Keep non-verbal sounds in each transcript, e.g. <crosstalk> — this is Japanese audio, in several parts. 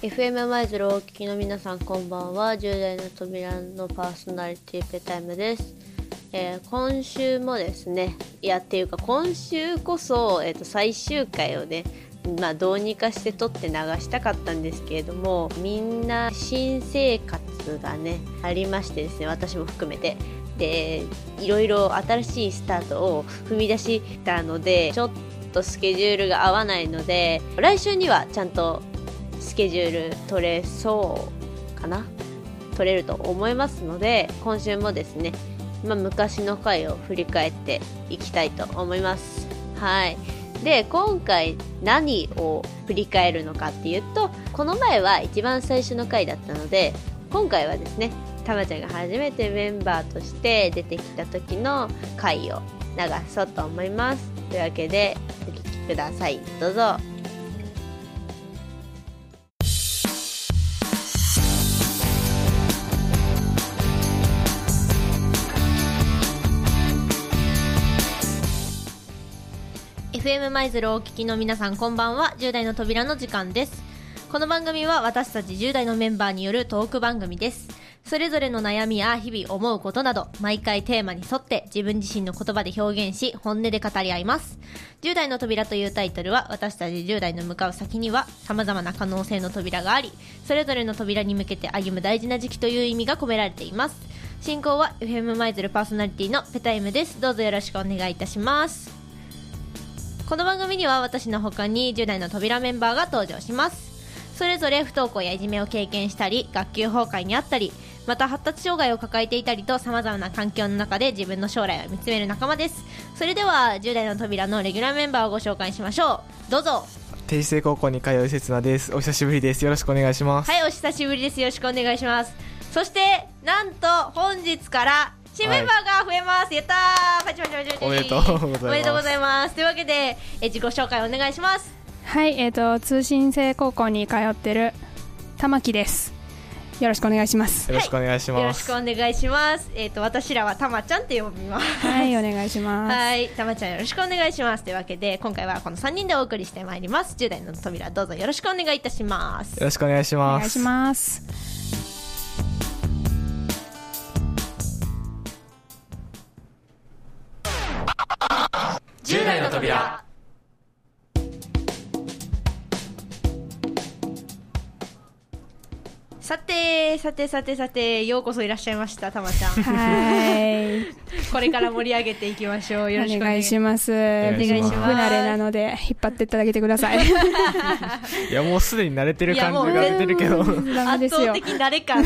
FM マイズルをお聞きの皆さんこんばんは。10代の扉のパーソナリティペタイムです、えー今週もですねいやっていうか今週こそ、えー、と最終回をねまあどうにかして撮って流したかったんですけれどもみんな新生活がねありましてですね私も含めて。でいろいろ新しいスタートを踏み出したのでちょっとスケジュールが合わないので来週にはちゃんとケジュール取れそうかな。取れると思いますので今週もですね、まあ、昔の回を振り返っていきたいと思います。はい。で今回何を振り返るのかっていうとこの前は一番最初の回だったので今回はですねたまちゃんが初めてメンバーとして出てきた時の回を流そうと思います。というわけでお聴きください。どうぞ。FM 舞鶴をお聞きの皆さんこんばんは。10代の扉の時間です。この番組は私たち10代のメンバーによるトーク番組です。それぞれの悩みや日々思うことなど毎回テーマに沿って自分自身の言葉で表現し本音で語り合います。10代の扉というタイトルは私たち10代の向かう先には様々な可能性の扉がありそれぞれの扉に向けて歩む大事な時期という意味が込められています。進行は FM 舞鶴パーソナリティのペタイムです。どうぞよろしくお願いいたします。この番組には私の他に10代の扉メンバーが登場します。それぞれ不登校やいじめを経験したり学級崩壊にあったりまた発達障害を抱えていたりとさまざまな環境の中で自分の将来を見つめる仲間です。それでは10代の扉のレギュラーメンバーをご紹介しましょう。どうぞ。定時制高校に通うせつなです。お久しぶりです。よろしくお願いします。はいお久しぶりです。よろしくお願いします。そしてなんと本日から新メンバーが増えます、やったー。パチパチパチパチおめでとうございます。おめでとうございます。というわけでえ自己紹介お願いします。はい、えっ、と通信制高校に通ってる玉木です。よろしくお願いします。よろしくお願いしよろします、くお願いします。えっ、と私らはたまちゃんって呼びます。はい、お願いします。はい、たまちゃんよろしくお願いします。というわけで今回はこの3人でお送りしてまいります。10代の扉どうぞよろしくお願いいたします。よろしくお願いしおます。願いします。10代の扉。さてさてさてさてようこそいらっしゃいましたたまちゃん。はい、これから盛り上げていきましょう。よろしくお願い。します。願いします。不慣れなので引っ張っていただけてください。<laughs> いやもうすでに慣れてる感じが出てるけど。<laughs> 圧。倒的慣れ感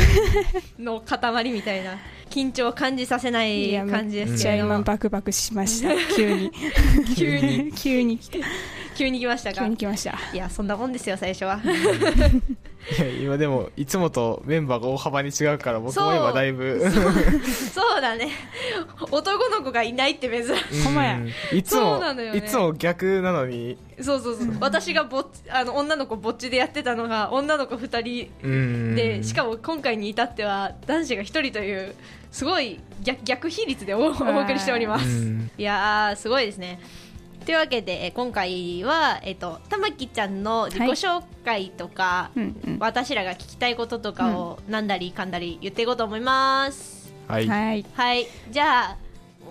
の塊みたいな緊張を感じさせない感じですけれども今バクバクしました。<laughs> 急に。<laughs> 急に <laughs> 急に来て。<laughs> 急に来ました急かに来ました。いやそんなもんですよ最初は。いや今でもいつもとメンバーが大幅に違うから僕も今だいぶ。そう。だね。男の子がいないって珍しい。ほんまや。うんいつそうもね。いつも逆なのに。そうそうそう、私がぼっあの女の子ぼっちでやってたのが女の子2人うん。でしかも今回に至っては男子が1人というすごい逆逆比率でおお送りしております、うん。いやーすごいですねというわけでえー今回は、えっと玉木ちゃんの自己紹介とか、うんうん。私らが聞きたいこととかをなんだりかんだり言っていこうと思います、はい、はい。はい。じゃあ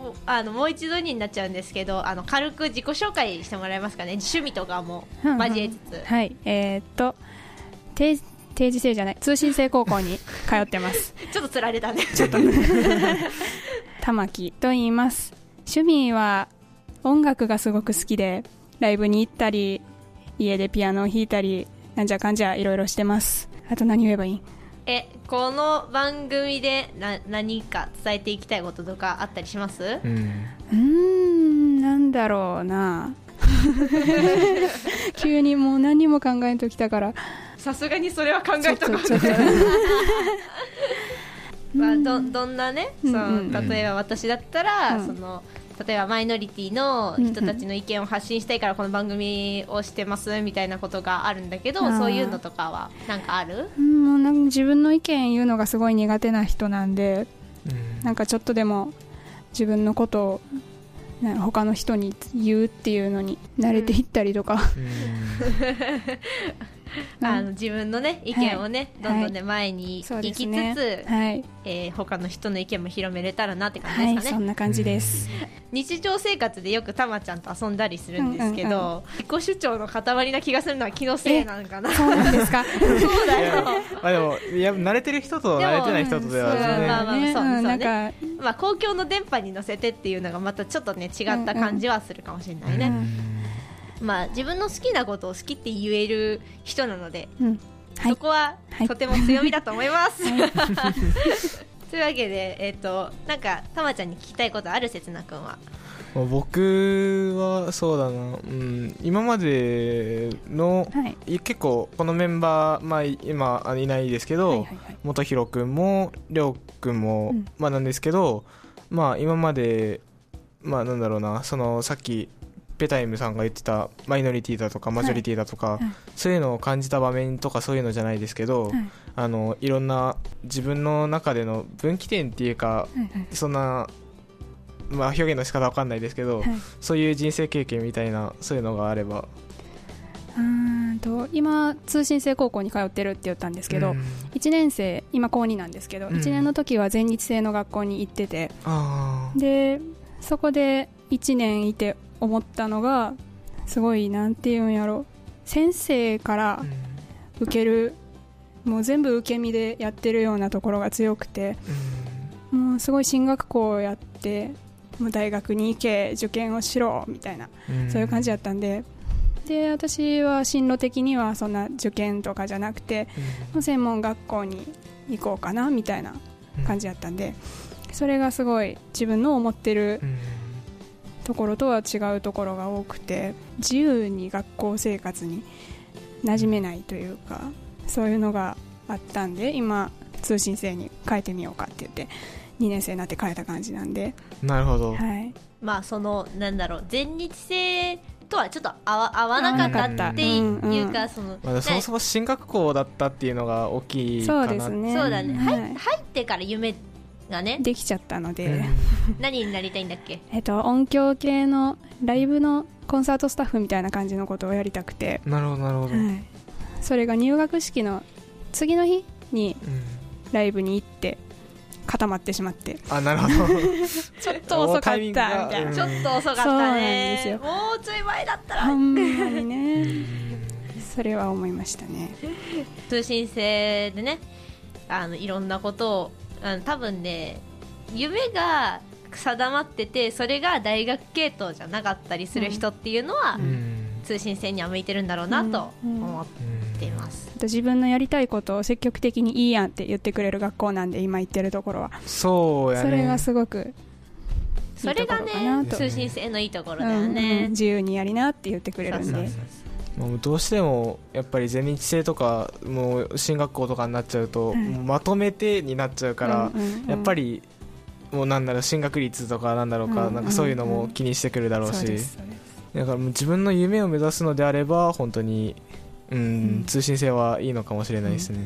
おあのもう一度になっちゃうんですけどあの軽く自己紹介してもらえますかね。趣味とかも交えつつ、はい、えーっと定定時制じゃない。通信制高校に通ってます。<laughs> ちょっとつられたね。ちょっと <laughs> 玉木と言います。趣味は音楽がすごく好きでライブに行ったり家でピアノを弾いたりなんじゃかんじゃいろいろしてます。あと何言えばいい？えこの番組でな何か伝えていきたいこととかあったりします？うん。うーんなんだろうな。<laughs> 急にもう何も考えんときたから。さすがにそれは考えたこととち <laughs> まあ、どどんなね、うんそのうん。例えば私だったら、うん。その例えばマイノリティの人たちの意見を発信したいからこの番組をしてますみたいなことがあるんだけど、あーそういうのとかはなんかある？うんなんか自分の意見言うのがすごい苦手な人なんでうん。なんかちょっとでも自分のことをね他の人に言うっていうのに慣れていったりとか、<laughs> あの自分のね意見をね、はい。どんどんね、前に行きつつ、はい、えー他の人の意見も広めれたらなって感じはい、ですかね、そんな感じです。日常生活でよくたまちゃんと遊んだりするんですけど、うんうん自己主張の塊な気がするのは気のせいなのかな。そうなんですか？<laughs> そうだよ。まあでもいや慣れてる人と慣れてない人とではまあまあそうそうね。んなんか、まあ公共の電波に乗せてっていうのがまたちょっとね違った感じはするかもしれないね、まあ自分の好きなことを好きって言える人なので、うん、うんはい。そ、こははい。とても強みだと思います、<laughs> というわけでえっ、となんかたまちゃんに聞きたいことあるせつなくんは。まあ僕はそうだな、うん、今までの、はい、い結構このメンバー、まあ、今あいないですけど、はいはいはい。元弘君も亮君も、うん。まあなんですけど、まあ、今まで、まあ、なんだろうな。そのさっきペタイムさんが言ってたマイノリティだとかマジョリティだとか、はい。そういうのを感じた場面とかそういうのじゃないですけど、はい。あのいろんな自分の中での分岐点っていうかはいはい。そんな、まあ、表現の仕方わかんないですけど、はい。そういう人生経験みたいなそういうのがあれば。うーんと今通信制高校に通ってるって言ったんですけど、うん。1年生今高2なんですけど、うん。1年の時は全日制の学校に行っててあでそこで1年いて思ったのがすごいなんていうんやろ。先生から、受けるもう全部受け身でやってるようなところが強くてもうすごい進学校をやってもう大学に行け受験をしろみたいなそういう感じだったんで。で私は進路的にはそんな受験とかじゃなくてもう専門学校に行こうかなみたいな感じだったんでそれがすごい自分の思ってるところとは違うところが多くて自由に学校生活に馴染めないというかそういうのがあったんで今通信制に変えてみようかって言って2年生になって変えた感じなんで、なるほど、はい、まあそのなんだろう全日制とはちょっと合わ合わなかったってい合わなかったうかその、まあ、そもそも進学校だったっていうのが大きいかなそうですね。そうだね、ははい。入ってから夢がね。できちゃったので、うん。<laughs> 何になりたいんだっけ？えっと、音響系のライブのコンサートスタッフみたいな感じのことをやりたくて、なるほどなるほど、はい、それが入学式の次の日にうん。ライブに行って固まってしまって。あなるほど。<laughs> ちょっと遅かったみたいな、うん。ちょっと遅かったそうなんですよ。ねもうちょい前だったら。ほんまにうねん。それは思いましたね。通信制でねあのいろんなことをあの多分ね夢が定まっててそれが大学系統じゃなかったりする人っていうのは、うん。通信制には向いてるんだろうなとうん。思っています、あと自分のやりたいことを積極的にいいやんって言ってくれる学校なんで今行ってるところは。そうやね。それがすごくそれがいいところかなねと。通信制のいいところだうん。うん。よね、自由にやりなって言ってくれるんで。そうそうそうもうどうしてもやっぱり全日制とかもう進学校とかになっちゃうと、うまとめてになっちゃうから、うんうんうん。やっぱりもうなんだろう進学率とかなんだろうか、うんうんなんかそういうのも気にしてくるだろうし、だからもう自分の夢を目指すのであれば本当に、うんうん。通信制はいいのかもしれないですね、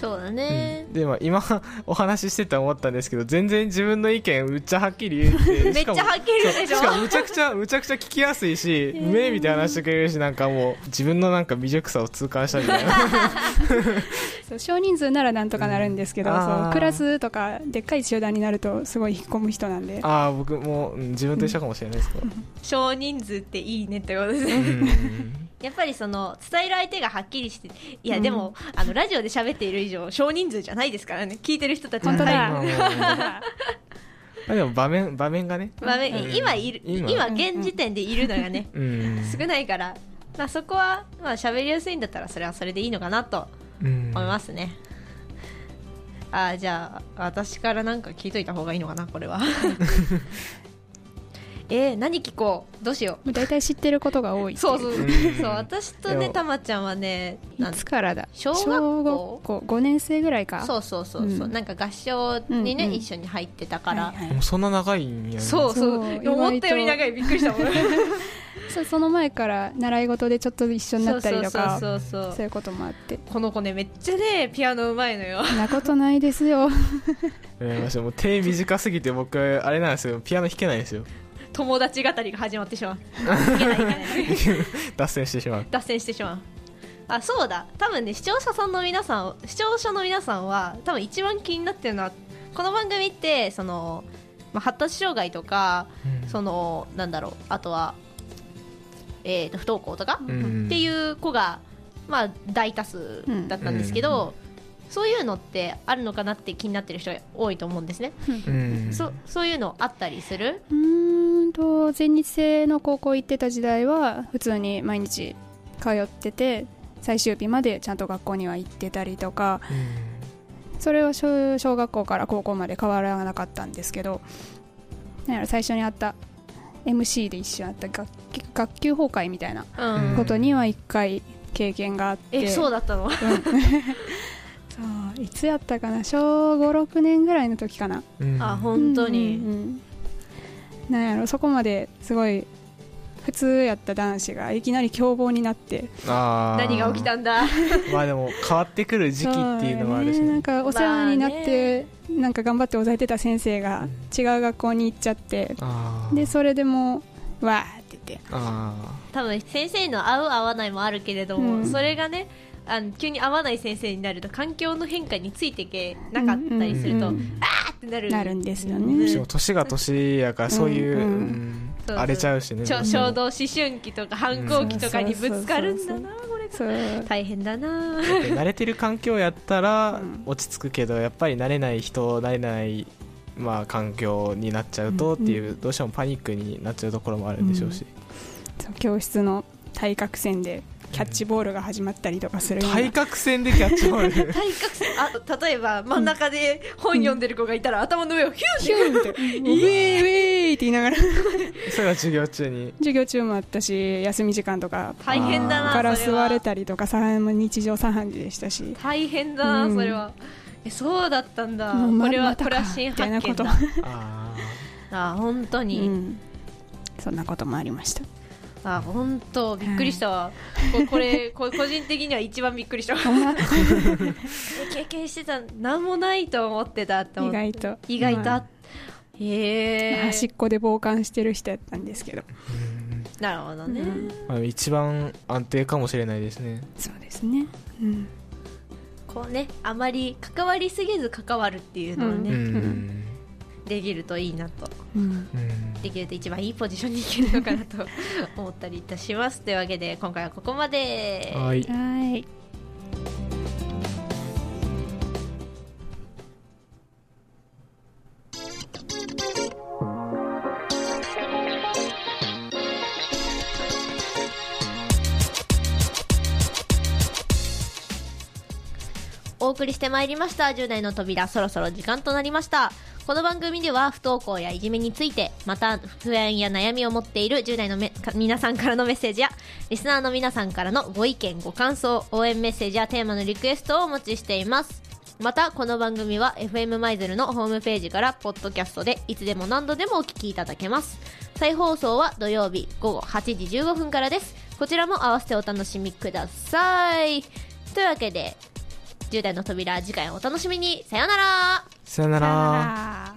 そうだね。うん、でも今お話ししてて思ったんですけど全然自分の意見めっちゃはっきり言えて <laughs> めっちゃはっきり言うでしょ？しかもむちゃくちゃむちゃくちゃ聞きやすいし目見て話してくれるしなんかもう自分のなんか未熟さを痛感したみたいな。<laughs> 少人数ならなんとかなるんですけど、うんそうクラスとかでっかい集団になるとすごい引っ込む人なんで。ああ僕も、うん自分と一緒かもしれないですけど、少人数っていいねってことですねうん。やっぱりその伝える相手がはっきりしていやうん。でも、あのラジオで喋っている以上少人数じゃないですからね。聞いてる人たち本当だ。はい。でも場面場面がね。まあねうん。今いる今。今現時点でいるのがねうん。少ないから、まあ、そこはまあ喋りやすいんだったらそれはそれでいいのかなとうん。思いますね、あーじゃあ私からなんか聞いといた方がいいのかなこれは <laughs> えー、何聞こう？どうしよもう大体知ってることが多いう。そうそう。うん。そう私とねたまちゃんはねいつからだ？小学校？校？5年生ぐらいか？そうそうそうそう、うん。なんか合唱にね、うんうん。一緒に入ってたから、はいはい。でもそんな長いんやね。そうそう。そう思ったより長い。びっくりしたもん。<laughs> そうその前から習い事でちょっと一緒になったりとかそうそうそうそう。そういうこともあって。この子ねめっちゃねピアノうまいのよ。なことないですよ。<laughs> えーもう手短すぎて僕あれなんですよ。ピアノ弾けないんですよ友達語りが始まってしまう。いけないいけない。<laughs> 脱線してしまう。脱線してしまうあそうだ。多分ね視聴者さんの皆さん視聴者の皆さんは多分一番気になってるのはこの番組ってその、まあ、発達障害とか、うん。そのなんだろう。あとは、えーと不登校とか、うん。っていう子が、まあ、大多数だったんですけど、そういうのってあるのかなって気になってる人が多いと思うんですね、うん。そそういうのあったりする？うーんと全日制の高校行ってた時代は普通に毎日通ってて最終日までちゃんと学校には行ってたりとかそれは小小学校から高校まで変わらなかったんですけどなんやろ最初にあった MC で一緒にあった学学級崩壊みたいなうん、うんことには一回経験があって、えそうだったの？<laughs> そういつやったかな？小56年ぐらいの時かな。うんあ本当に、うんうんうんなんやろそこまですごい普通やった男子がいきなり凶暴になって何が起きたんだ？<laughs> まあでも変わってくる時期っていうのもあるしね。なんねかお世話になって、なんか頑張って抑えてた先生が違う学校に行っちゃってでそれでもうわーって言って。あ多分先生の合う合わないもあるけれども、うん。それがねあの急に合わない先生になると環境の変化についていけなかったりすると、うんうんあーってなる。なるんですよね。年が年やからそういう、うんうん。うんそうそう。荒れちゃうしねちょ衝動思春期とか反抗期とかにぶつかるんだなこれが。大変だな。慣れてる環境やったらうん落ち着くけどやっぱり慣れない人慣れないまあ環境になっちゃうとっていう、どうしてもパニックになっちゃうところもあるんでしょうし、教室の対角線でキャッチボールが始まったりとかする対角線でキャッチボール。<laughs> 対角線あ例えば真ん中で本読んでる子がいたら頭の上をヒューヒュンって。ウェーイウェーイって言いながら。それが授業中に。授業中もあったし休み時間とか大変だなガラそれたりとかさ日常茶飯事でしたし。大変だな、うん。それは。えそうだったんだ、もうこれはこれは新みたいなこと。発見だああ本当うに、ん。そんなこともありましたあ本当びっくりしたわ、ここれこ個人的には一番びっくりした <laughs> 経験してたなんもないと思ってたって思って。意外と。意外とへえ端っこで傍観してる人やったんですけど、なるほどね、うん。まあ、一番安定かもしれないですね。そうですね、うん、こうねあまり関わりすぎず関わるっていうのをね、うん、んできるといいなと。うん。うん。できると一番いいポジションにいけるのかなと <laughs> 思ったりいたします。というわけで今回はここまで。はい。はい。お送りしてまいりました。10代の扉そろそろ時間となりましたこの番組では不登校やいじめについてまた不安や悩みを持っている10代のめ皆さんからのメッセージや <laughs> リスナーの皆さんからのご意見ご感想応援メッセージやテーマのリクエストをお待ちしています。またこの番組は FM マイズルのホームページからポッドキャストでいつでも何度でもお聞きいただけます。再放送は土曜日午後8時15分からです。こちらも合わせてお楽しみください。というわけで10代の扉次回お楽しみに。さよなら。さよなら。